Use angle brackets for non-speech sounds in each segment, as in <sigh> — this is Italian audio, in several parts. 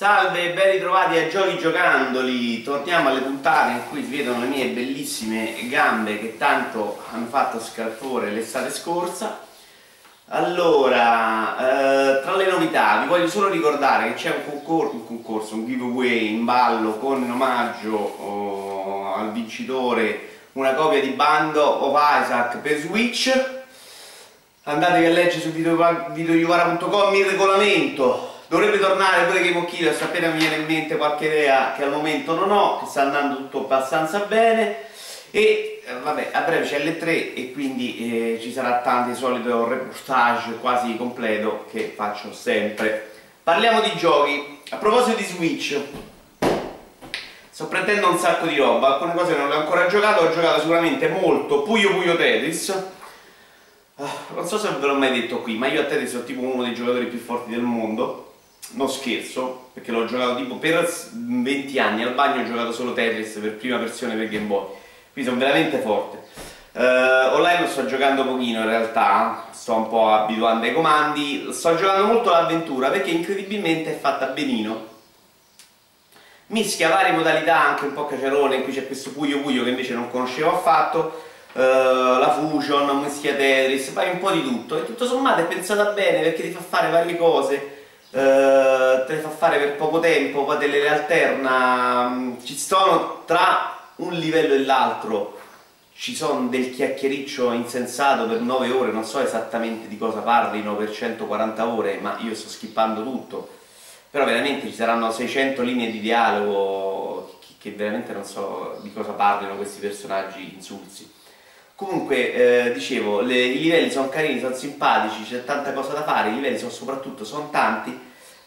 Salve, ben ritrovati a Giochi Giocandoli, torniamo alle puntate in cui si vedono le mie bellissime gambe che tanto hanno fatto scalpore l'estate scorsa. Allora, eh, tra le novità vi voglio solo ricordare che c'è un concorso, un concorso, un giveaway in ballo con in omaggio oh, al vincitore una copia di Bando of Isaac per Switch. Andatevi a leggere su videoiuvara.com il regolamento Dovrebbe tornare pure Game of Killers appena mi viene in mente qualche idea che al momento non ho, che sta andando tutto abbastanza bene. E eh, vabbè a breve c'è l'3 e quindi eh, ci sarà tanto il solito reportage quasi completo che faccio sempre. Parliamo di giochi, a proposito di Switch sto prendendo un sacco di roba, alcune cose non le ho ancora giocato, ho giocato sicuramente molto Puyo Puyo Tetris. Ah, non so se ve l'ho mai detto qui, ma io a Tetris sono tipo uno dei giocatori più forti del mondo non scherzo, perché l'ho giocato tipo per 20 anni, al bagno ho giocato solo Tetris per prima versione per Game Boy, quindi sono veramente forte. Uh, online lo sto giocando pochino in realtà, sto un po' abituando ai comandi, sto giocando molto l'avventura perché incredibilmente è fatta benino. Mischia varie modalità, anche un po' cacerone, qui c'è questo Puyo Puyo che invece non conoscevo affatto, uh, la Fusion, mischia Tetris, fai un po' di tutto. E tutto sommato è pensata bene perché ti fa fare varie cose eh, te le fa fare per poco tempo, poi te le alterna, mm, ci sono tra un livello e l'altro ci sono del chiacchiericcio insensato per 9 ore, non so esattamente di cosa parlino per 140 ore, ma io sto skippando tutto. Però veramente ci saranno 600 linee di dialogo che, veramente non so di cosa parlino questi personaggi insulsi. Comunque, eh, dicevo, le, i livelli sono carini, sono simpatici, c'è tanta cosa da fare, i livelli sono soprattutto, sono tanti.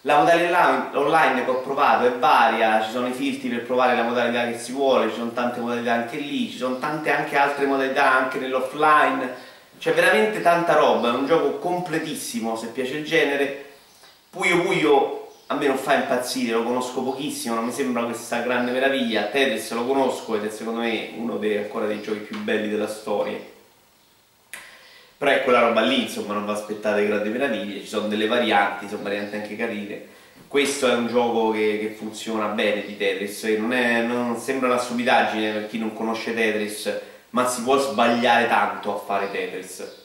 La modalità online che ho provato è varia, ci sono i filtri per provare la modalità che si vuole, ci sono tante modalità anche lì, ci sono tante anche altre modalità anche nell'offline, c'è veramente tanta roba, è un gioco completissimo se piace il genere. Puyo Puyo a me non fa impazzire, lo conosco pochissimo, non mi sembra questa grande meraviglia, Tetris lo conosco ed è secondo me uno dei, ancora dei giochi più belli della storia. Però è quella roba lì, insomma, non vi aspettate grandi meraviglie, ci sono delle varianti, sono varianti anche carine. Questo è un gioco che, che funziona bene di Tetris, non, è, non sembra una stupidaggine per chi non conosce Tetris, ma si può sbagliare tanto a fare Tetris.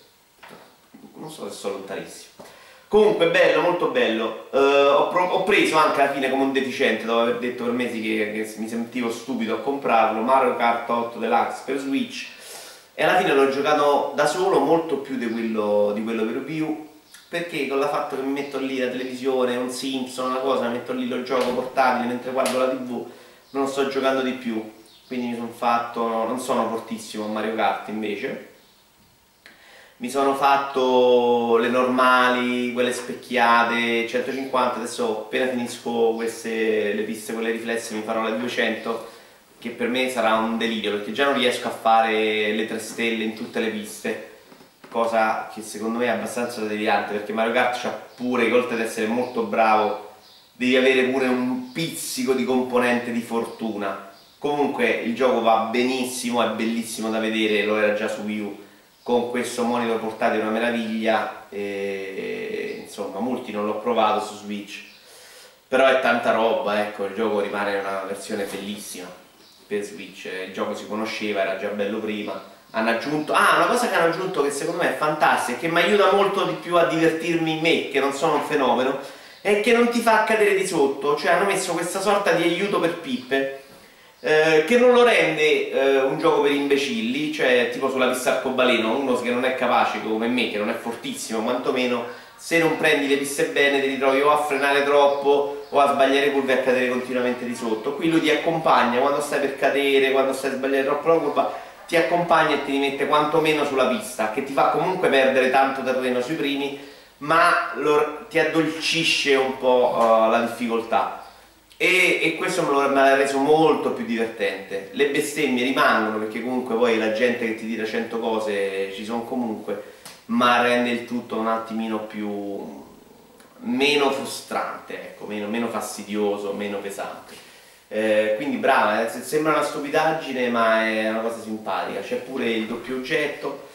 Non so se sono lontanissimo. Comunque bello, molto bello. Uh, ho, ho, preso anche alla fine come un deficiente dopo aver detto per mesi che, che mi sentivo stupido a comprarlo Mario Kart 8 Deluxe per Switch. E alla fine l'ho giocato da solo molto più di quello, di quello per Wii perché con la fatto che mi metto lì la televisione, un Simpson, una cosa, metto lì lo gioco portabile mentre guardo la tv non sto giocando di più. Quindi mi sono fatto, non sono fortissimo a Mario Kart invece mi sono fatto le normali, quelle specchiate, 150, adesso appena finisco queste, le piste quelle riflesse mi farò le 200 che per me sarà un delirio perché già non riesco a fare le 3 stelle in tutte le piste cosa che secondo me è abbastanza delirante perché Mario Kart c'ha pure, oltre ad essere molto bravo devi avere pure un pizzico di componente di fortuna. Comunque il gioco va benissimo, è bellissimo da vedere, lo era già su Wii U con questo monitor portatile una meraviglia e, insomma molti non l'ho provato su Switch. Però è tanta roba ecco il gioco rimane una versione bellissima per Switch. Il gioco si conosceva era già bello prima. Hanno aggiunto ah una cosa che hanno aggiunto che secondo me è fantastica e che mi aiuta molto di più a divertirmi in me che non sono un fenomeno è che non ti fa cadere di sotto. Cioè hanno messo questa sorta di aiuto per pippe eh, che non lo rende eh, un gioco per imbecilli, cioè tipo sulla pista arcobaleno, uno che non è capace come me, che non è fortissimo, quantomeno se non prendi le piste bene ti ritrovi o a frenare troppo o a sbagliare curve e a cadere continuamente di sotto. Qui lui ti accompagna quando stai per cadere, quando stai a sbagliare troppo la curva, ti accompagna e ti rimette quantomeno sulla pista, che ti fa comunque perdere tanto terreno sui primi, ma lo, ti addolcisce un po' uh, la difficoltà e, e questo me l'ha reso molto più divertente. Le bestemmie rimangono perché comunque poi la gente che ti tira 100 cose ci sono comunque, ma rende il tutto un attimino più meno frustrante, ecco, meno, meno fastidioso, meno pesante. Eh, quindi brava, eh, sembra una stupidaggine ma è una cosa simpatica, c'è pure il doppio oggetto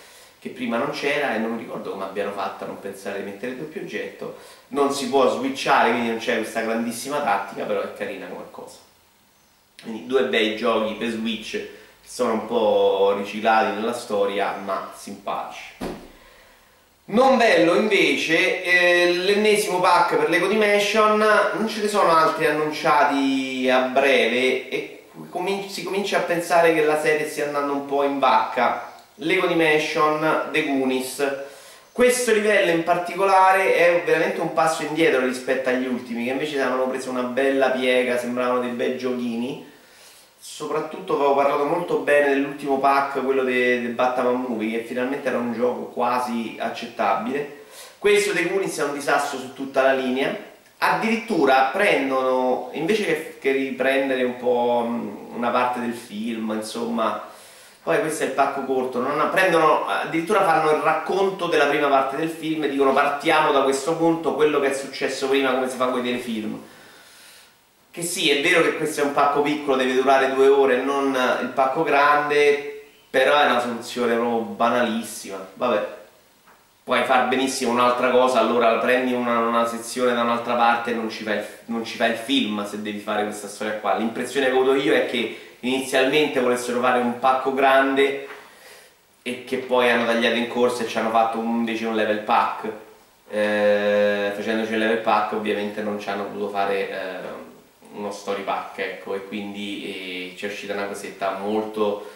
che prima non c'era e non ricordo come abbiano fatto a non pensare di mettere il doppio oggetto. Non si può switchare, quindi non c'è questa grandissima tattica, però è carina come cosa. Quindi due bei giochi per Switch che sono un po' riciclati nella storia, ma simpatici. Non bello invece eh, l'ennesimo pack per Lego Dimension, non ce ne sono altri annunciati a breve e si comincia a pensare che la serie stia andando un po' in vacca. Lego Dimension, The Goonies. Questo livello in particolare è veramente un passo indietro rispetto agli ultimi che invece avevano preso una bella piega, sembravano dei bei giochini soprattutto avevo parlato molto bene dell'ultimo pack, quello del Batman Movie, che finalmente era un gioco quasi accettabile. Questo dei Goonies è un disastro su tutta la linea. Addirittura prendono, invece che, che riprendere un po' una parte del film, insomma, poi questo è il pacco corto, non, prendono, addirittura fanno il racconto della prima parte del film e dicono partiamo da questo punto, quello che è successo prima come si fa con i telefilm che sì, è vero che questo è un pacco piccolo, deve durare due ore, non il pacco grande, però è una soluzione proprio banalissima. Vabbè, puoi far benissimo un'altra cosa, allora prendi una, una sezione da un'altra parte e non ci, fai non ci fai il film se devi fare questa storia qua. L'impressione che ho avuto io è che inizialmente volessero fare un pacco grande e che poi hanno tagliato in corsa e ci hanno fatto invece un level pack. Eh, facendoci il level pack ovviamente non ci hanno potuto fare... Eh, uno story pack ecco e quindi eh, ci è uscita una cosetta molto,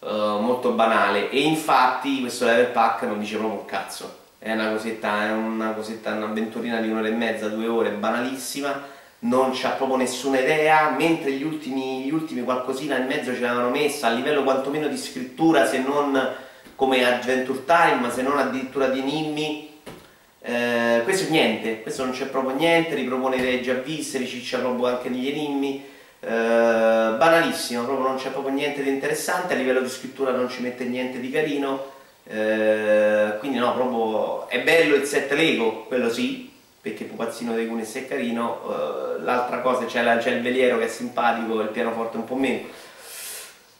uh, molto banale. E infatti questo level pack non dice proprio un cazzo. È una cosetta, è una cosetta, un'avventurina di un'ora e mezza, due ore, banalissima non c'ha proprio nessuna idea, mentre gli ultimi, gli ultimi qualcosina in mezzo ce l'avevano messa a livello quantomeno di scrittura, se non come Adventure Time, se non addirittura di enigmi, eh, questo niente, questo non c'è proprio niente, ripropone idee già viste, riciccia proprio anche negli enigmi, eh, banalissimo, proprio non c'è proprio niente di interessante, a livello di scrittura non ci mette niente di carino, eh, quindi no, proprio è bello il set Lego, quello sì, perché Pupazzino dei Cunes è carino, eh, l'altra cosa c'è il veliero che è simpatico, il pianoforte un po' meno,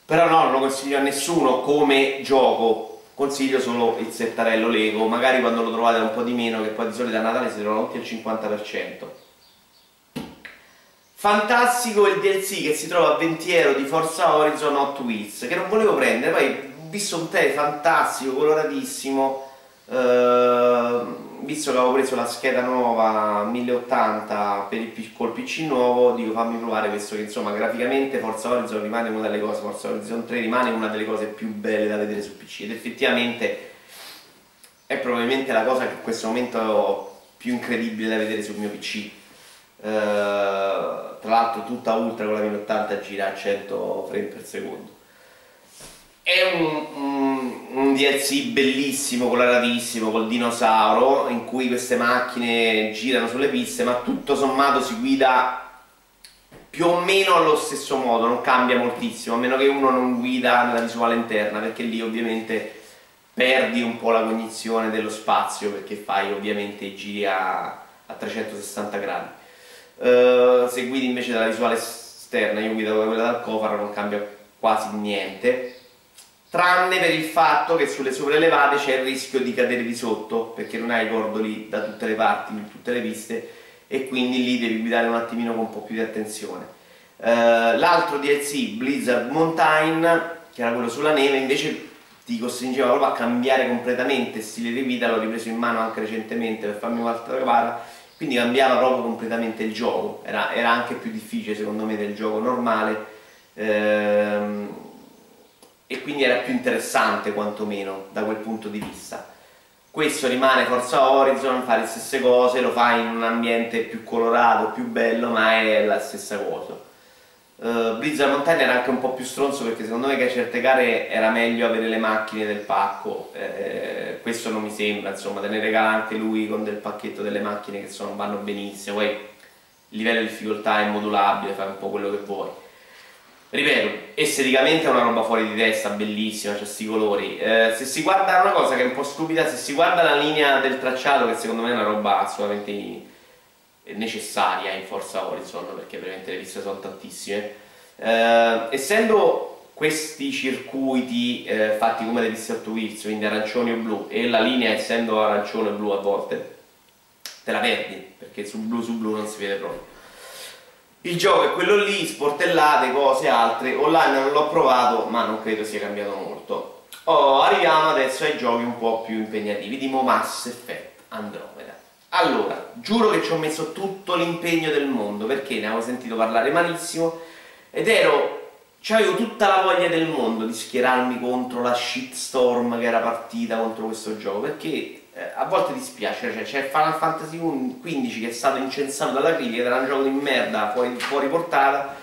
però no, non lo consiglio a nessuno come gioco, consiglio solo il settarello Lego, magari quando lo trovate un po' di meno, che poi di solito a Natale si trovano tutti al 50%. Fantastico il DLC che si trova a 20 euro di Forza Horizon Hot Wheels, che non volevo prendere, poi ho visto un tele fantastico, coloratissimo, eh, visto che avevo preso la scheda nuova 1080 per il, col PC nuovo, dico fammi provare questo che insomma graficamente Forza Horizon rimane una delle cose, Forza Horizon 3 rimane una delle cose più belle da vedere su PC ed effettivamente è probabilmente la cosa che in questo momento ho più incredibile da vedere sul mio PC. Uh, eh, tra l'altro tutta ultra con la 1080 gira a 100 frame per secondo è un, un, un, DLC bellissimo, coloratissimo, col dinosauro, in cui queste macchine girano sulle piste, ma tutto sommato si guida più o meno allo stesso modo, non cambia moltissimo, a meno che uno non guida nella visuale interna, perché lì ovviamente perdi un po' la cognizione dello spazio, perché fai ovviamente i giri a, a 360 gradi. Uh, se guidi invece dalla visuale esterna, io guido quella dal cofano, non cambia quasi niente tranne per il fatto che sulle sopraelevate c'è il rischio di cadere di sotto perché non hai i cordoli da tutte le parti, in tutte le piste e quindi lì devi guidare un attimino con un po' più di attenzione. Uh, L'altro DLC, Blizzard Mountain, che era quello sulla neve, invece ti costringeva proprio a cambiare completamente stile di guida, l'ho ripreso in mano anche recentemente per farmi un'altra gara, quindi cambiava proprio completamente il gioco, era, era, anche più difficile secondo me del gioco normale. Ehm, e quindi era più interessante quantomeno da quel punto di vista. Questo rimane Forza Horizon, fa le stesse cose, lo fa in un ambiente più colorato, più bello, ma è la stessa cosa. Uh, Blizzard Mountain era anche un po' più stronzo perché secondo me che a certe gare era meglio avere le macchine del pacco, eh, questo non mi sembra, insomma, te ne regala anche lui con del pacchetto delle macchine che sono, vanno benissimo, poi il livello di difficoltà è modulabile, fai un po' quello che vuoi ripeto, esteticamente è una roba fuori di testa, bellissima, c'ha questi colori. Eh, se si guarda una cosa che è un po' stupida, se si guarda la linea del tracciato, che secondo me è una roba assolutamente necessaria in Forza Horizon, perché veramente le piste sono tantissime, eh, essendo questi circuiti eh, fatti come degli sottowheels, quindi arancioni o blu, e la linea essendo arancione e blu a volte, te la perdi, perché su blu su blu non si vede proprio. Il gioco è quello lì, sportellate, cose altre, online non l'ho provato, ma non credo sia cambiato molto. Oh, arriviamo adesso ai giochi un po' più impegnativi, di Mass Effect Andromeda. Allora, giuro che ci ho messo tutto l'impegno del mondo, perché ne avevo sentito parlare malissimo, ed ero avevo tutta la voglia del mondo di schierarmi contro la shitstorm che era partita contro questo gioco perché eh, a volte dispiace, cioè c'è Final Fantasy XV che è stato incensato dalla critica, era un gioco di merda fuori, fuori portata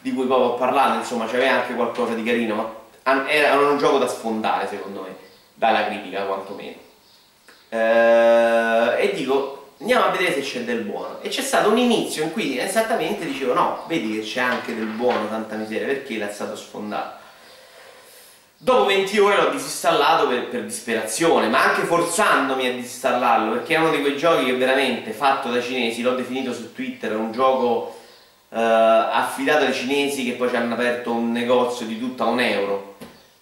di cui poi ho parlato, insomma c'aveva anche qualcosa di carino, ma era un gioco da sfondare secondo me, dalla critica quantomeno. Eh, e dico, andiamo a vedere se c'è del buono. E c'è stato un inizio in cui esattamente dicevo no, vedi che c'è anche del buono, tanta miseria, perché l'ha stato sfondato. Dopo 20 ore l'ho disinstallato per, per, disperazione, ma anche forzandomi a disinstallarlo, perché è uno di quei giochi che veramente, fatto dai cinesi, l'ho definito su Twitter, un gioco eh, affidato ai cinesi che poi ci hanno aperto un negozio di tutto a un euro.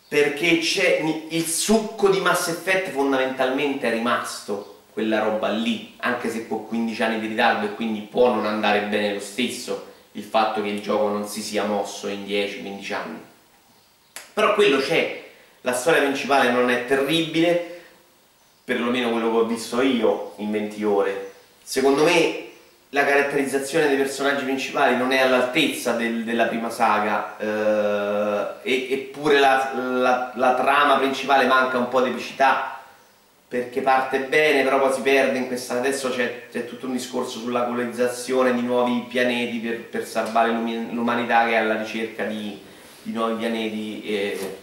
Perché c'è il succo di Mass Effect fondamentalmente è rimasto quella roba lì, anche se con 15 anni di ritardo e quindi può non andare bene lo stesso il fatto che il gioco non si sia mosso in 10-15 anni. Però quello c'è, la storia principale non è terribile, perlomeno quello che ho visto io in 20 ore. Secondo me la caratterizzazione dei personaggi principali non è all'altezza del, della prima saga, eh, eppure la, la, la trama principale manca un po' di epicità perché parte bene però poi si perde in questa adesso c'è, tutto un discorso sulla colonizzazione di nuovi pianeti per, per salvare l'umanità che è alla ricerca di, di nuovi pianeti eh,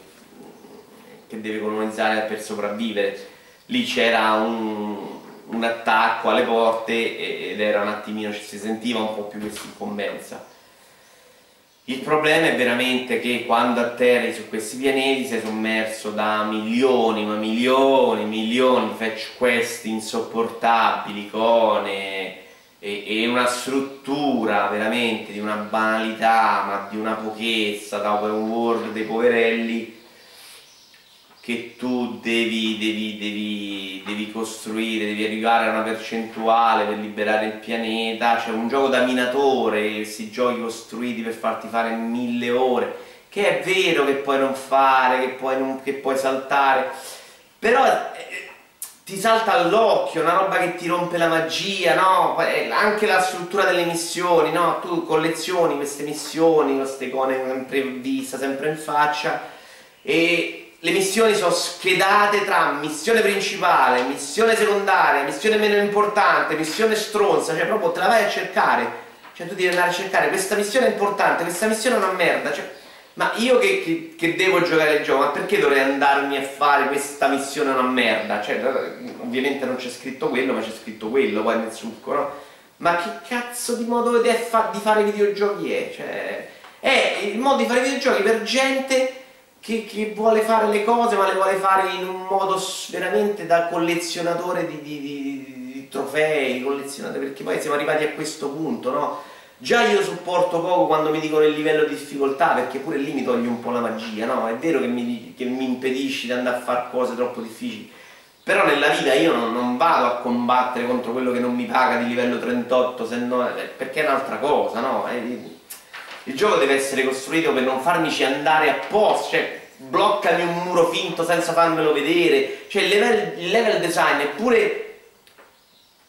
che deve colonizzare per sopravvivere. Lì c'era un, un, attacco alle porte ed era un attimino si sentiva un po' più questa incombenza il problema è veramente che quando atterri su questi pianeti sei sommerso da milioni, ma milioni, milioni di fetch quest insopportabili con e, e, una struttura veramente di una banalità, ma di una pochezza da open world dei poverelli che tu devi, devi, devi, devi, costruire, devi arrivare a una percentuale per liberare il pianeta, c'è un gioco da minatore, questi giochi costruiti per farti fare mille ore, che è vero che puoi non fare, che puoi, non, che puoi saltare, però eh, ti salta all'occhio, una roba che ti rompe la magia, no? Eh, anche la struttura delle missioni, no? Tu collezioni queste missioni, queste icone sempre in vista, sempre in faccia, e le missioni sono schedate tra missione principale, missione secondaria, missione meno importante, missione stronza, cioè proprio te la vai a cercare. Cioè tu devi andare a cercare questa missione è importante, questa missione è una merda. Cioè, ma io che, che, che, devo giocare il gioco, ma perché dovrei andarmi a fare questa missione una merda? Cioè, ovviamente non c'è scritto quello, ma c'è scritto quello poi nel succo, no? Ma che cazzo di modo di fare videogiochi è? Cioè, è il modo di fare videogiochi per gente che, che, vuole fare le cose ma le vuole fare in un modo veramente da collezionatore di, di, di, di trofei, collezionatore, perché poi siamo arrivati a questo punto, no? Già io sopporto poco quando mi dicono il livello di difficoltà perché pure lì mi toglie un po' la magia, no? È vero che mi, che mi impedisci di andare a fare cose troppo difficili, però nella vita io non, non, vado a combattere contro quello che non mi paga di livello 38 se no, eh, perché è un'altra cosa, no? È, il gioco deve essere costruito per non farmici andare apposta, cioè bloccami un muro finto senza farmelo vedere, cioè il level, il level design è pure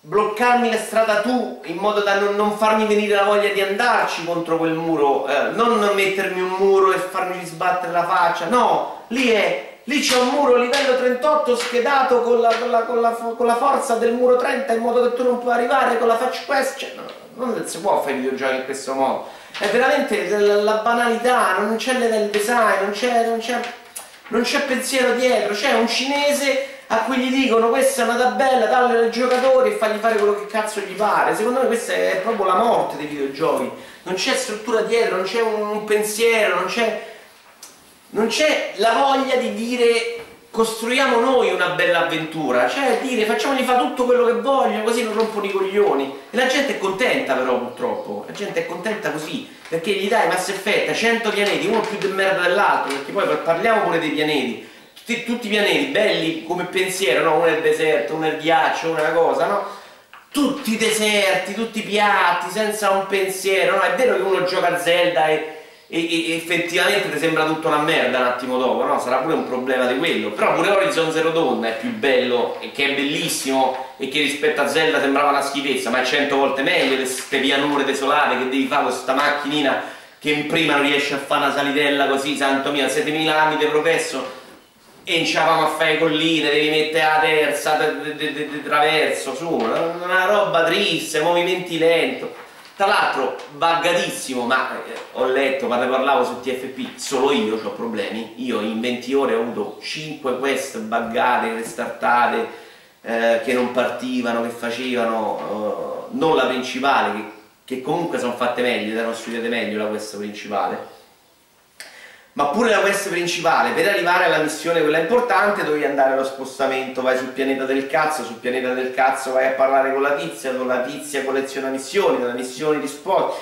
bloccarmi la strada tu in modo da non, non, farmi venire la voglia di andarci contro quel muro, eh, non mettermi un muro e farmi sbattere la faccia, no, lì è lì c'è un muro livello 38 schedato con la, con, la, con, la, con la, forza del muro 30 in modo che tu non puoi arrivare con la faccia quest, cioè, no, non si può fare videogiochi in questo modo. È veramente la, banalità, non c'è level design, non c'è pensiero dietro, c'è un cinese a cui gli dicono questa è una tabella, dalle ai giocatori e fagli fare quello che cazzo gli pare. Secondo me questa è proprio la morte dei videogiochi. Non c'è struttura dietro, non c'è un pensiero, non c'è, non c'è la voglia di dire costruiamo noi una bella avventura, cioè dire facciamogli fare tutto quello che vogliono, così non rompono i coglioni. E la gente è contenta però purtroppo, la gente è contenta così, perché gli dai Mass Effect 100 pianeti, uno più di merda dell'altro, perché poi parliamo pure dei pianeti, tutti, tutti, i pianeti belli come pensiero, no? uno è il deserto, uno è il ghiaccio, una cosa, no? Tutti deserti, tutti piatti, senza un pensiero, no? È vero che uno gioca a Zelda e e, e, effettivamente ti sembra tutto una merda un attimo dopo, no? Sarà pure un problema di quello. Però pure Horizon Zero Dawn è più bello e che è bellissimo e che rispetto a Zelda sembrava una schifezza, ma è cento volte meglio queste pianure desolate che devi fare con questa macchinina che in prima non riesce a fare una salitella così, santo mio, 7000 anni di progresso e inciavamo a fare colline, devi mettere la terza di traverso, su, una roba triste, movimenti lenti tra l'altro buggatissimo, ma eh, ho letto, quando parlavo su TFP, solo io ho problemi. Io in 20 ore ho avuto 5 quest buggate, restartate, eh, che non partivano, che facevano, eh, non la principale, che, che comunque sono fatte meglio, erano studiate meglio la quest principale ma pure la quest principale, per arrivare alla missione quella importante dovevi andare allo spostamento, vai sul pianeta del cazzo, sul pianeta del cazzo vai a parlare con la tizia, con la tizia colleziona missioni, dalla missione di sport,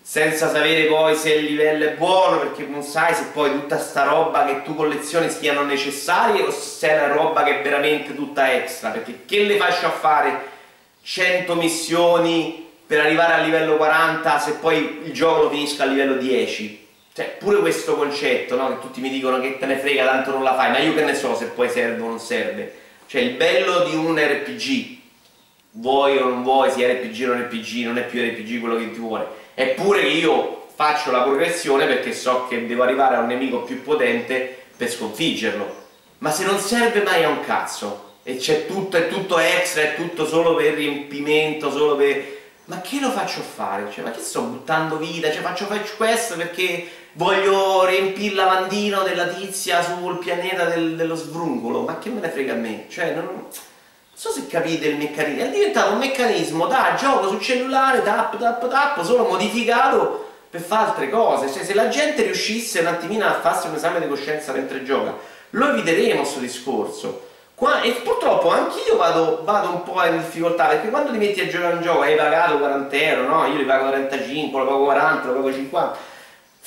senza sapere poi se il livello è buono, perché non sai se poi tutta sta roba che tu collezioni siano necessarie o se è una roba che è veramente tutta extra, perché che le faccio a fare 100 missioni per arrivare al livello 40 se poi il gioco lo finisco a livello 10? Cioè, pure questo concetto, no? Che tutti mi dicono che te ne frega, tanto non la fai, ma io che ne so se poi serve o non serve. Cioè, il bello di un RPG, vuoi o non vuoi, sia RPG o non RPG, non è più RPG quello che ti vuole. Eppure che io faccio la progressione perché so che devo arrivare a un nemico più potente per sconfiggerlo. Ma se non serve mai a un cazzo, e c'è tutto, è tutto extra, è tutto solo per riempimento, solo per ma che lo faccio fare? Cioè, ma che sto buttando vita? Cioè, faccio fetch quest perché voglio riempire il lavandino della tizia sul pianeta del, dello svrungolo, ma che me ne frega a me? Cioè, non, non so se capite il meccanismo, è diventato un meccanismo da gioco sul cellulare, tap tap tap, solo modificato per fare altre cose, cioè se la gente riuscisse un attimino a farsi un esame di coscienza mentre gioca, lo eviteremo questo discorso. Qua, e purtroppo anch'io vado, vado, un po' in difficoltà perché quando ti metti a giocare un gioco hai pagato 40 euro, no? Io li pago 35, lo pago 40, lo pago 50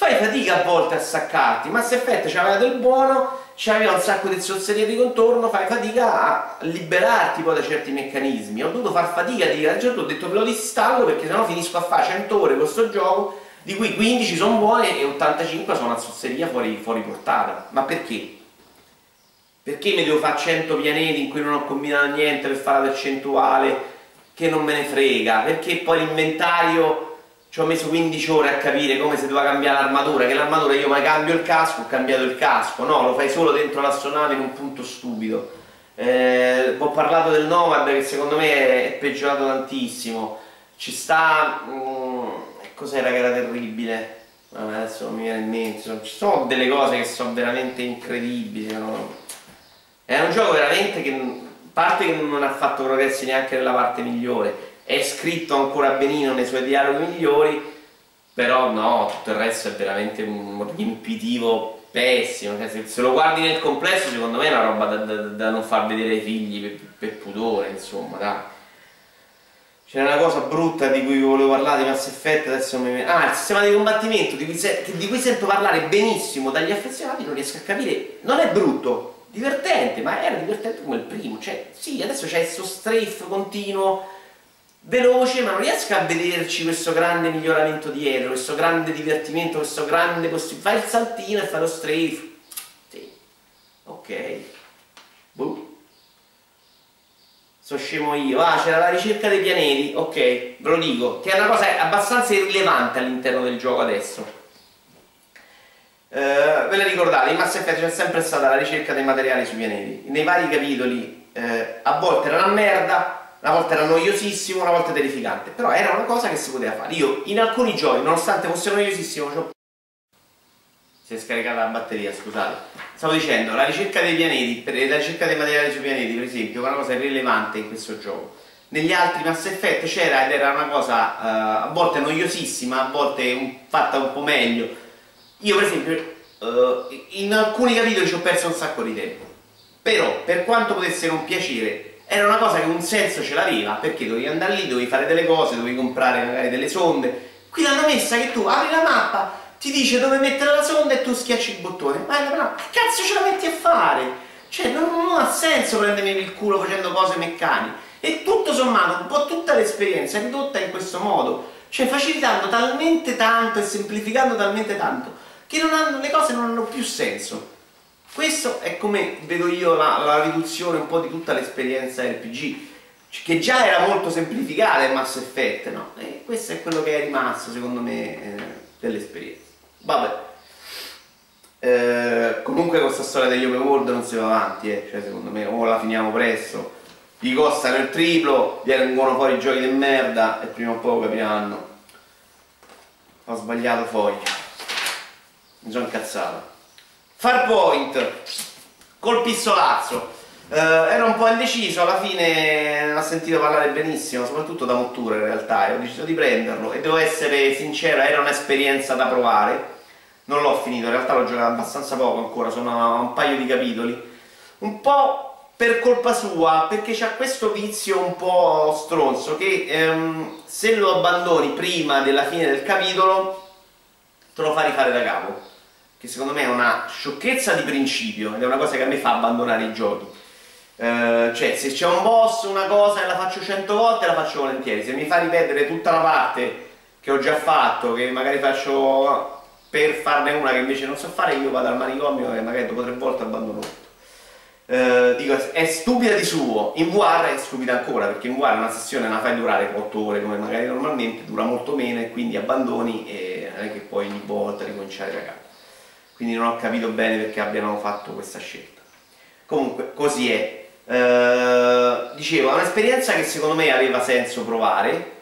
fai fatica a volte a staccarti, ma se effetto c'aveva del buono, c'aveva un sacco di zozzerie di contorno, fai fatica a liberarti poi da certi meccanismi. Ho dovuto far fatica a dire, a un certo ho detto ve lo disinstallo perché sennò finisco a fare 100 ore questo gioco, di cui 15 sono buone e 85 sono una zozzeria fuori, fuori portata. Ma perché? Perché mi devo fare 100 pianeti in cui non ho combinato niente per fare la percentuale, che non me ne frega? Perché poi l'inventario ci ho messo 15 ore a capire come si doveva cambiare l'armatura, che l'armatura io mai cambio il casco, ho cambiato il casco, no, lo fai solo dentro l'astronave in un punto stupido. Eh, ho parlato del Nomad che secondo me è peggiorato tantissimo, ci sta... Mm, cos'era che era terribile? adesso non mi viene in mente, ci sono delle cose che sono veramente incredibili, no? È un gioco veramente che, parte che non ha fatto progressi neanche nella parte migliore, è scritto ancora benino nei suoi dialoghi migliori, però no, tutto il resto è veramente un riempitivo pessimo, cioè, se, lo guardi nel complesso secondo me è una roba da, da, da non far vedere ai figli per, per pudore, insomma, dai. C'era una cosa brutta di cui volevo parlare di Mass Effect, adesso mi. Ah, il sistema di combattimento di cui, se... di cui sento parlare benissimo dagli affezionati, non riesco a capire. Non è brutto, divertente, ma era divertente come il primo. Cioè, sì, adesso c'è questo strafe continuo veloce, ma non riesco a vederci questo grande miglioramento dietro, questo grande divertimento, questo grande possibilità. Fai il saltino e fai lo strafe. Sì. Ok. Boh. Sono scemo io. Ah, c'era la ricerca dei pianeti. Ok, ve lo dico. Che è una cosa abbastanza irrilevante all'interno del gioco adesso. Uh, ve la ricordate, in Mass Effect c'è sempre stata la ricerca dei materiali sui pianeti. Nei vari capitoli uh, a volte era una merda, una volta era noiosissimo, una volta terrificante, però era una cosa che si poteva fare. Io in alcuni giochi, nonostante fosse noiosissimo, si è scaricata la batteria, scusate. Stavo dicendo, la ricerca dei pianeti, la ricerca dei materiali sui pianeti, per esempio, è una cosa irrilevante in questo gioco. Negli altri Mass Effect c'era ed era una cosa uh, a volte noiosissima, a volte un, fatta un po' meglio. Io per esempio uh, in alcuni capitoli ci ho perso un sacco di tempo. Però per quanto potesse non piacere era una cosa che un senso ce l'aveva perché dovevi andare lì, dovevi fare delle cose, dovevi comprare magari delle sonde. Qui l'hanno messa che tu apri la mappa ti dice dove mettere la sonda e tu schiacci il bottone. Ma no, che cazzo ce la metti a fare? cioè non, non ha senso prendermi il culo facendo cose meccaniche. E tutto sommato un po' tutta l'esperienza è ridotta in questo modo. Cioè facilitando talmente tanto e semplificando talmente tanto che hanno, le cose non hanno più senso questo è come vedo io la, la riduzione un po' di tutta l'esperienza RPG, che già era molto semplificata in Mass Effect, no? E questo è quello che è rimasto, secondo me, eh, dell'esperienza. Vabbè. Eh, comunque con questa storia degli open world non si va avanti, eh. cioè, secondo me o la finiamo presto, gli costano il triplo, vengono fuori giochi di merda e prima o poi capiranno. Ho sbagliato foglia. Mi sono incazzato. Farpoint col pistolazzo. Eh, ero un po' indeciso alla fine ho sentito parlare benissimo soprattutto da Mottura in realtà. E ho deciso di prenderlo. E devo essere sincero era un'esperienza da provare. Non l'ho finito in realtà l'ho giocato abbastanza poco ancora sono a un paio di capitoli. Un po' per colpa sua perché c'ha questo vizio un po' stronzo che ehm, se lo abbandoni prima della fine del capitolo te lo fa rifare da capo che secondo me è una sciocchezza di principio ed è una cosa che a me fa abbandonare i giochi. Eh, cioè, se c'è un boss, una cosa e la faccio cento volte, la faccio volentieri. Se mi fa ripetere tutta la parte che ho già fatto, che magari faccio per farne una che invece non so fare, io vado al manicomio e magari dopo tre volte abbandono tutto. Uh, dico, è stupida di suo, in VR è stupida ancora, perché in VR una sessione la fai durare 8 ore come magari normalmente, dura molto meno e quindi abbandoni e non è che poi ogni volta ricominciare da capo quindi non ho capito bene perché abbiano fatto questa scelta. Comunque, così è. Eh, dicevo, è un'esperienza che secondo me aveva senso provare.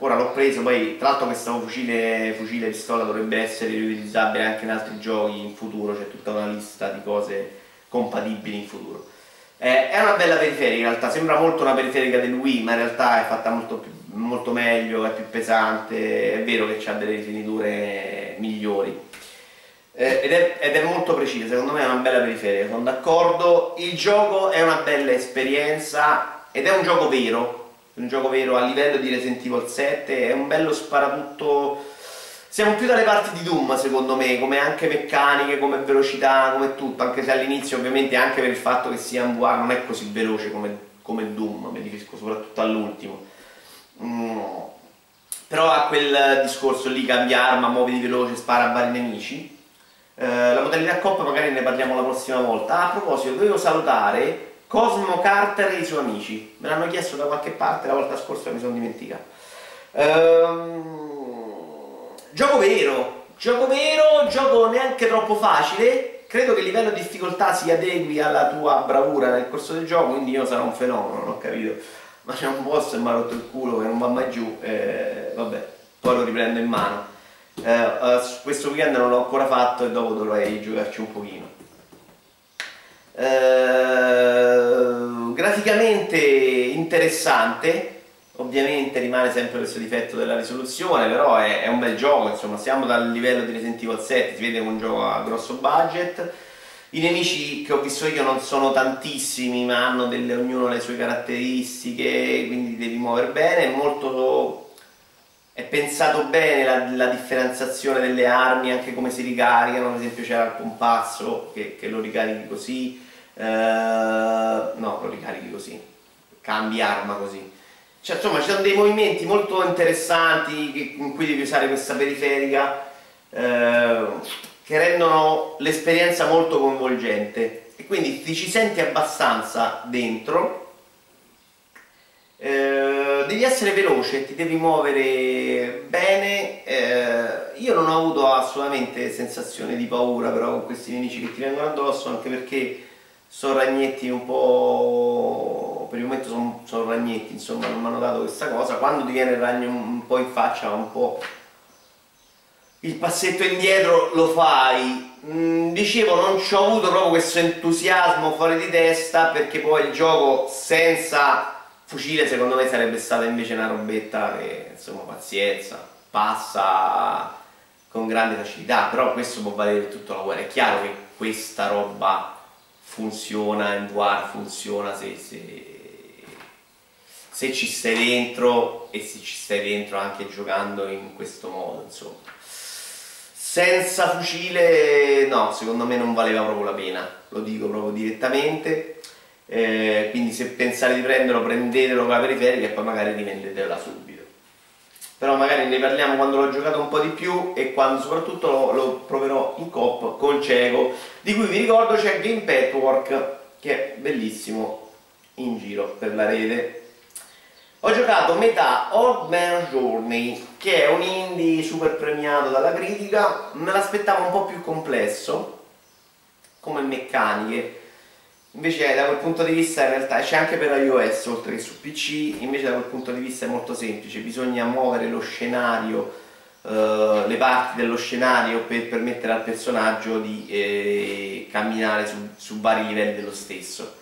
Ora l'ho preso, poi tra l'altro questo fucile, fucile pistola dovrebbe essere riutilizzabile anche in altri giochi in futuro, c'è tutta una lista di cose compatibili in futuro. Eh, è una bella periferica in realtà, sembra molto una periferica del Wii, ma in realtà è fatta molto, più, molto meglio, è più pesante, è vero che ha delle rifiniture migliori eh, ed, è, ed, è, molto precisa, secondo me è una bella periferica, sono d'accordo. Il gioco è una bella esperienza ed è un gioco vero, un gioco vero a livello di Resident Evil 7, è un bello sparatutto. Siamo più dalle parti di Doom secondo me, come anche meccaniche, come velocità, come tutto, anche se all'inizio ovviamente anche per il fatto che sia un VR non è così veloce come, come Doom, mi riferisco soprattutto all'ultimo. Mm. Però ha quel discorso lì, cambia arma, muoviti veloce, spara a vari nemici eh, la modalità coppa magari ne parliamo la prossima volta. Ah, a proposito, dovevo salutare Cosmo Carter e i suoi amici. Me l'hanno chiesto da qualche parte la volta scorsa mi sono dimenticato. Ehm, gioco vero, gioco vero, gioco neanche troppo facile. Credo che il livello di difficoltà si adegui alla tua bravura nel corso del gioco, quindi io sarò un fenomeno, non ho capito. Ma c'è un boss e mi ha rotto il culo che non va mai giù, eh, vabbè, poi lo riprendo in mano questo weekend non l'ho ancora fatto e dopo dovrei giocarci un pochino. Uh, graficamente interessante ovviamente rimane sempre questo difetto della risoluzione però è, è, un bel gioco insomma siamo dal livello di Resident Evil 7 si vede che è un gioco a grosso budget. I nemici che ho visto io non sono tantissimi ma hanno delle, ognuno le sue caratteristiche quindi devi muovere bene è molto è pensato bene la, la, differenziazione delle armi, anche come si ricaricano, ad esempio c'era il compasso che, che, lo ricarichi così, eh, no, lo ricarichi così, cambi arma così. Cioè, insomma, ci sono dei movimenti molto interessanti che, in cui devi usare questa periferica eh, che rendono l'esperienza molto coinvolgente e quindi ti ci senti abbastanza dentro. Eh, devi essere veloce, ti devi muovere bene. Eh, io non ho avuto assolutamente sensazione di paura però con questi nemici che ti vengono addosso, anche perché sono ragnetti un po'... per il momento sono, sono ragnetti, insomma, non mi hanno dato questa cosa. Quando ti viene il ragno un po' in faccia, un po' il passetto indietro lo fai. Mm, dicevo, non ci ho avuto proprio questo entusiasmo fuori di testa perché poi il gioco senza fucile secondo me sarebbe stata invece una robetta che insomma pazienza passa con grande facilità però questo può valere tutto la guerra è chiaro che questa roba funziona, in War funziona se, se, se, ci stai dentro e se ci stai dentro anche giocando in questo modo, insomma. Senza fucile, no, secondo me non valeva proprio la pena, lo dico proprio direttamente. Eh, quindi se pensate di prenderlo, prendetelo con la periferica e poi magari rivendetela subito. Però magari ne parliamo quando l'ho giocato un po' di più e quando soprattutto lo, lo proverò in coop con cieco di cui vi ricordo c'è Game Patchwork che è bellissimo in giro per la rete. Ho giocato metà Old Man Journey che è un indie super premiato dalla critica me l'aspettavo un po' più complesso come meccaniche Invece da quel punto di vista in realtà c'è anche per iOS oltre che su PC, invece da quel punto di vista è molto semplice, bisogna muovere lo scenario, eh, le parti dello scenario per permettere al personaggio di eh, camminare su, su, vari livelli dello stesso.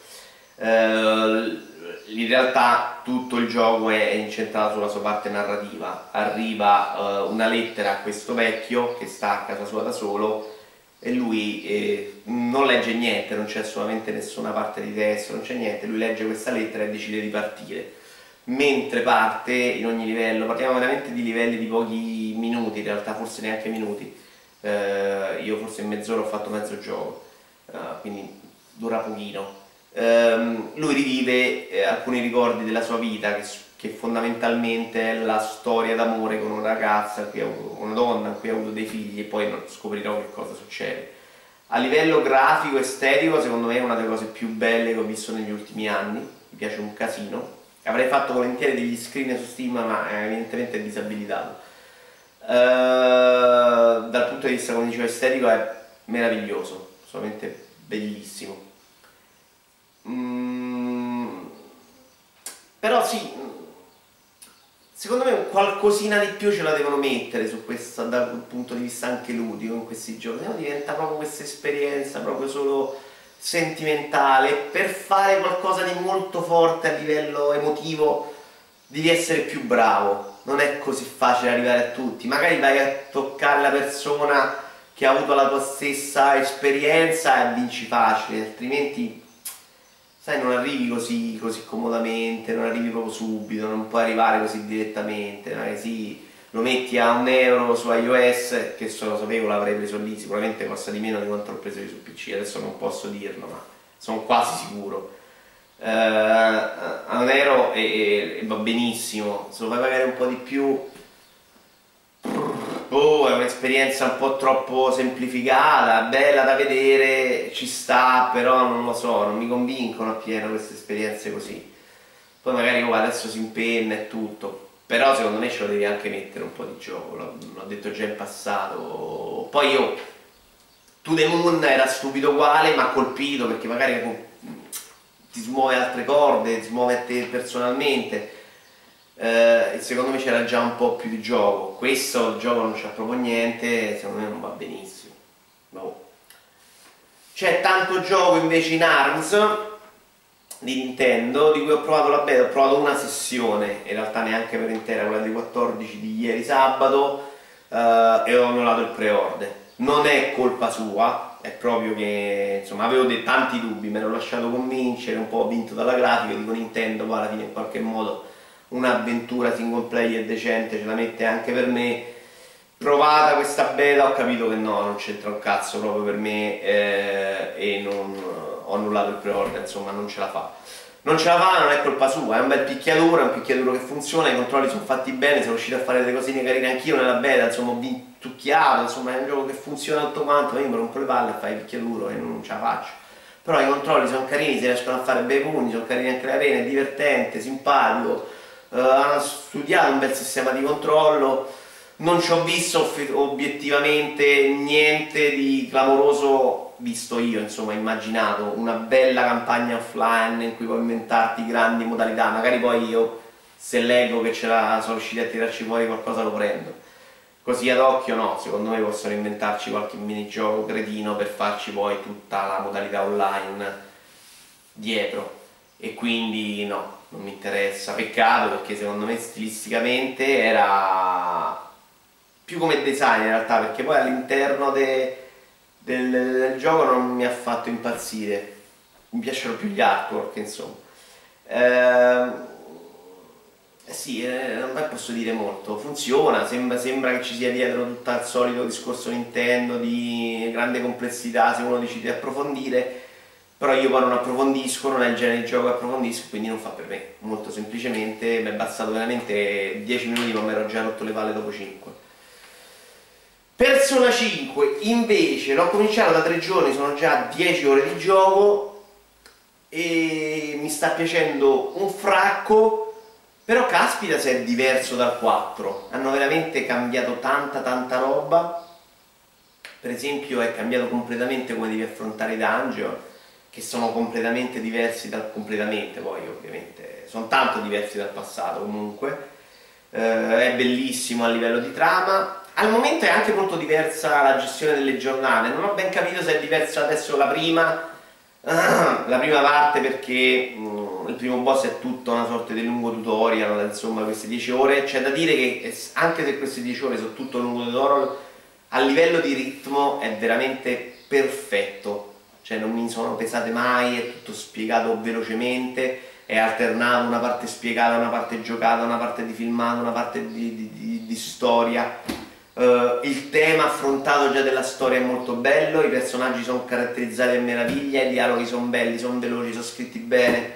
Eh, in realtà tutto il gioco è incentrato sulla sua parte narrativa, arriva eh, una lettera a questo vecchio che sta a casa sua da solo e lui eh, non legge niente, non c'è assolutamente nessuna parte di testo, non c'è niente, lui legge questa lettera e decide di partire. Mentre parte in ogni livello, parliamo veramente di livelli di pochi minuti, in realtà forse neanche minuti, eh, io forse in mezz'ora ho fatto mezzo gioco, eh, quindi dura pochino. Ehm, lui rivive eh, alcuni ricordi della sua vita che che fondamentalmente è la storia d'amore con una ragazza, una donna cui ha avuto dei figli e poi scoprirò che cosa succede. A livello grafico, estetico, secondo me è una delle cose più belle che ho visto negli ultimi anni, mi piace un casino. Avrei fatto volentieri degli screen su Steam, ma evidentemente è disabilitato. Uh, dal punto di vista, come dicevo, estetico è meraviglioso, solamente bellissimo. Mm, però sì, Secondo me qualcosina di più ce la devono mettere su questo dal punto di vista anche ludico in questi giochi, no? diventa proprio questa esperienza proprio solo sentimentale, per fare qualcosa di molto forte a livello emotivo devi essere più bravo, non è così facile arrivare a tutti, magari vai a toccare la persona che ha avuto la tua stessa esperienza e vinci facile, altrimenti sai, non arrivi così, così, comodamente, non arrivi proprio subito, non puoi arrivare così direttamente, magari sì, lo metti a un euro su iOS, che se lo sapevo l'avrei preso lì, sicuramente costa di meno di quanto l'ho preso su PC, adesso non posso dirlo, ma sono quasi sicuro. Uh, a un euro e, e va benissimo, se lo fai pagare un po' di più boh, è un'esperienza un po' troppo semplificata, bella da vedere, ci sta, però non lo so, non mi convincono appieno queste esperienze così. Poi magari oh, adesso si impenna e tutto, però secondo me ce lo devi anche mettere un po' di gioco, l'ho detto già in passato. Poi io, To The Moon era stupido uguale, ma colpito perché magari ti smuove altre corde, ti smuove a te personalmente eh, secondo me c'era già un po' più di gioco. Questo il gioco non c'ha proprio niente secondo me non va benissimo. Boh. c'è tanto gioco invece in ARMS di Nintendo di cui ho provato la beta ho provato una sessione in realtà neanche per intera quella dei 14 di ieri sabato eh, e ho annullato il pre-order. Non è colpa sua è proprio che insomma avevo dei tanti dubbi mi ero lasciato convincere un po' vinto dalla grafica dico Nintendo alla fine in qualche modo un'avventura single player decente ce la mette anche per me. Provata questa beta ho capito che no non c'entra un cazzo proprio per me eh, e non, ho annullato il pre-order insomma non ce la fa. Non ce la fa non è colpa sua è un bel picchiaduro è un picchiaduro che funziona i controlli sono fatti bene sono riuscito a fare delle cosine carine anch'io nella beta insomma ho vintucchiato insomma è un gioco che funziona tutto quanto ma io mi rompo le palle e fai il picchiaduro e non ce la faccio. Però i controlli sono carini si riescono a fare bei punti sono carini anche le arene è divertente simpatico uh, hanno studiato un bel sistema di controllo, non ci ho visto obiettivamente niente di clamoroso visto io, insomma, immaginato, una bella campagna offline in cui puoi inventarti grandi modalità, magari poi io se leggo che ce la sono riusciti a tirarci fuori qualcosa lo prendo. Così ad occhio no, secondo me possono inventarci qualche minigioco cretino per farci poi tutta la modalità online dietro. E quindi no, non mi interessa, peccato perché secondo me stilisticamente era più come design in realtà perché poi all'interno de, del, del, gioco non mi ha fatto impazzire. Mi piacciono più gli artwork, insomma. Eh, sì, eh, non posso dire molto, funziona, sembra, sembra, che ci sia dietro tutto il solito discorso Nintendo di grande complessità se uno decide di approfondire, però io poi non approfondisco, non è il genere di gioco che approfondisco, quindi non fa per me, molto semplicemente mi è bastato veramente 10 minuti ma mi ero già rotto le palle dopo 5. Persona 5 invece l'ho cominciato da 3 giorni, sono già 10 ore di gioco e mi sta piacendo un fracco però caspita se è diverso dal 4 hanno veramente cambiato tanta tanta roba. Per esempio è cambiato completamente come devi affrontare i dungeon che sono completamente diversi dal completamente poi ovviamente sono tanto diversi dal passato comunque. Eh, è bellissimo a livello di trama. Al momento è anche molto diversa la gestione delle giornate. Non ho ben capito se è diversa adesso la prima <clears throat> la prima parte perché mm, il primo boss è tutta una sorta di lungo tutorial, insomma queste 10 ore, c'è da dire che anche se queste 10 ore sono tutto lungo tutorial, a livello di ritmo è veramente perfetto, cioè non mi sono pesate mai, è tutto spiegato velocemente, è alternato una parte spiegata, una parte giocata, una parte di filmato, una parte di, di, di, di storia, Uh, il tema affrontato già della storia è molto bello, i personaggi sono caratterizzati a meraviglia, i dialoghi sono belli, sono veloci, sono scritti bene.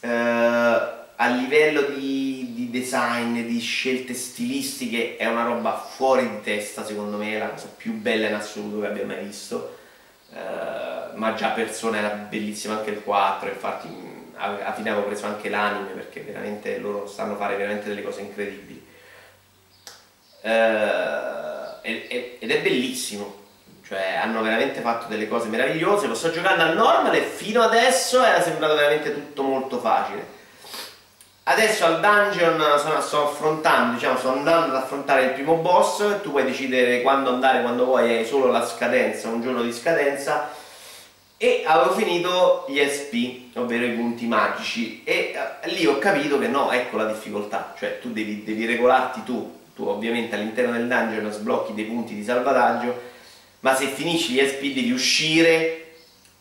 Uh, a livello di, di, design, di scelte stilistiche è una roba fuori di testa, secondo me è la cosa più bella in assoluto che abbia mai visto. Uh, ma già persona era bellissima anche il 4, infatti alla fine avevo preso anche l'anime perché veramente loro sanno fare veramente delle cose incredibili. Eh, ed è bellissimo cioè hanno veramente fatto delle cose meravigliose. Lo sto giocando al normal e fino adesso era sembrato veramente tutto molto facile. Adesso al dungeon sto affrontando diciamo sto andando ad affrontare il primo boss. Tu puoi decidere quando andare quando vuoi hai solo la scadenza un giorno di scadenza e avevo finito gli SP, ovvero i punti magici. E eh, lì ho capito che no, ecco la difficoltà, cioè tu devi, devi regolarti tu. Tu ovviamente all'interno del dungeon sblocchi dei punti di salvataggio, ma se finisci gli SP devi uscire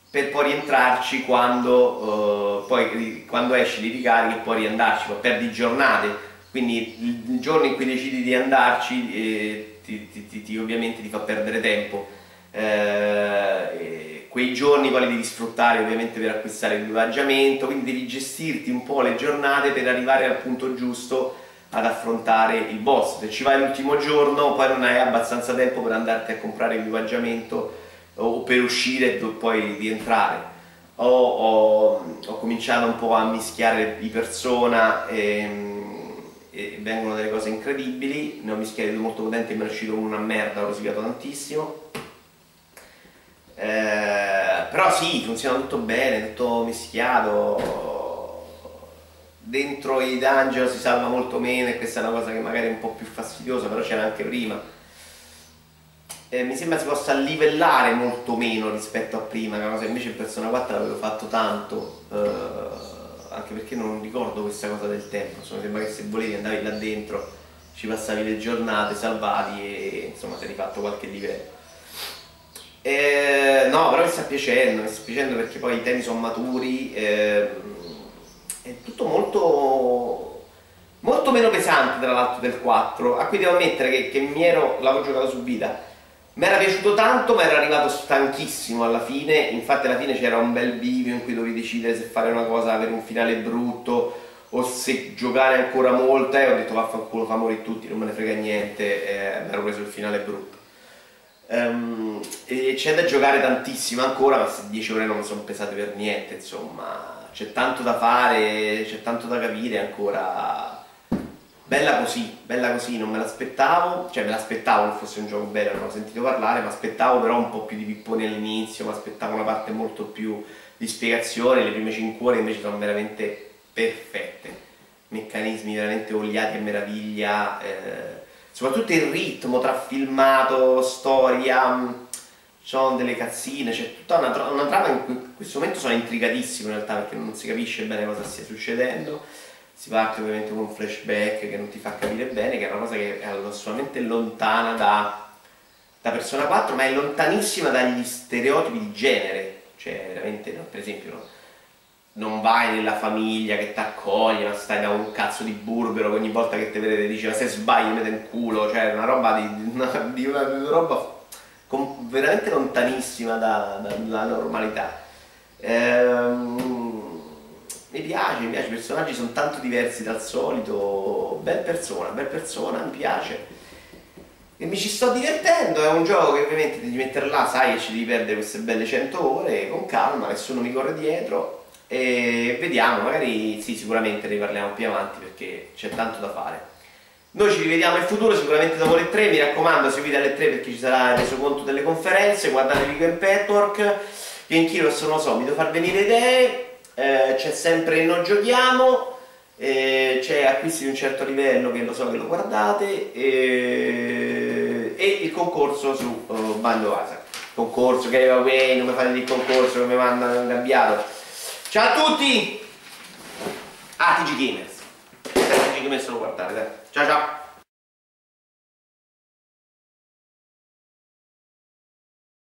per poi rientrarci quando, uh, poi, quando esci li ricarichi e poi riandarci, poi perdi giornate, quindi il giorno in cui decidi di andarci eh, ti, ti, ti, ovviamente ti fa perdere tempo. Eh, quei giorni poi li devi sfruttare ovviamente per acquistare l'equipaggiamento, quindi devi gestirti un po' le giornate per arrivare al punto giusto ad affrontare il boss. Se ci vai l'ultimo giorno poi non hai abbastanza tempo per andarti a comprare l'equipaggiamento o per uscire e poi rientrare. Ho, ho, ho, cominciato un po' a mischiare di persona e, e, vengono delle cose incredibili, ne ho mischiate molto potenti e mi è uscito una merda, ho rosicato tantissimo. Eh, però sì, funziona tutto bene, tutto mischiato, dentro i dungeon si salva molto meno e questa è una cosa che magari è un po' più fastidiosa, però c'era anche prima. Eh, mi sembra si possa livellare molto meno rispetto a prima, che cosa invece in Persona 4 l'avevo fatto tanto, eh, anche perché non ricordo questa cosa del tempo, insomma sembra che se volevi andavi là dentro, ci passavi le giornate, salvavi e insomma ti eri fatto qualche livello. Eh, no, però mi sta piacendo, mi sta piacendo perché poi i temi sono maturi. Eh, è tutto molto, molto meno pesante tra l'altro del 4, a cui devo ammettere che, che mi ero, l'avevo giocato su vita, mi era piaciuto tanto ma ero arrivato stanchissimo alla fine, infatti alla fine c'era un bel bivio in cui dovevi decidere se fare una cosa, avere un finale brutto o se giocare ancora molto e ho detto vaffanculo fa morire tutti, non me ne frega niente, e mi ero preso il finale brutto. Um, c'è da giocare tantissimo ancora, ma 10 ore non sono pesate per niente, insomma. C'è tanto da fare, c'è tanto da capire ancora. Bella così, bella così, non me l'aspettavo, cioè me l'aspettavo che fosse un gioco bello, non ho sentito parlare, ma aspettavo però un po' più di pipponi all'inizio, mi aspettavo una parte molto più di spiegazione, le prime 5 ore invece sono veramente perfette, meccanismi veramente oliati a meraviglia, eh, soprattutto il ritmo tra filmato, storia, ci sono delle cazzine, c'è tutta una, tra una trama in cui in questo momento sono intrigatissimo in realtà perché non si capisce bene cosa stia succedendo. Si parte ovviamente con un flashback che non ti fa capire bene, che è una cosa che è assolutamente lontana da, da Persona 4, ma è lontanissima dagli stereotipi di genere. cioè veramente, no, per esempio, no, non vai nella famiglia che ti accoglie, ma stai da un cazzo di burbero che ogni volta che ti vede dice ma se sbagli mette in culo, cioè una roba di, una, di una, una roba con, veramente lontanissima da, da, dalla normalità. Ehm, mi piace, mi piace, i personaggi sono tanto diversi dal solito, bel persona, bel persona, mi piace. E mi ci sto divertendo, è un gioco che ovviamente devi mettere là, sai che ci devi perdere queste belle 100 ore con calma, nessuno mi corre dietro e vediamo, magari sì, sicuramente ne parliamo più avanti perché c'è tanto da fare. Noi ci rivediamo in futuro, sicuramente dopo le 3, mi raccomando seguite alle 3 perché ci sarà il resoconto delle conferenze, guardate Weekend Petwork, in Kiros non lo so, mi devo far venire idee, eh, c'è sempre non giochiamo, eh, c'è acquisti di un certo livello che lo so che lo guardate e, e il concorso su uh, Bando Asa. Concorso, giveaway, non mi fate il concorso che mi mandano un cambiato. Ciao a tutti! Ah, TG Gamers. TG Gamers lo guardate, dai. Ciao ciao!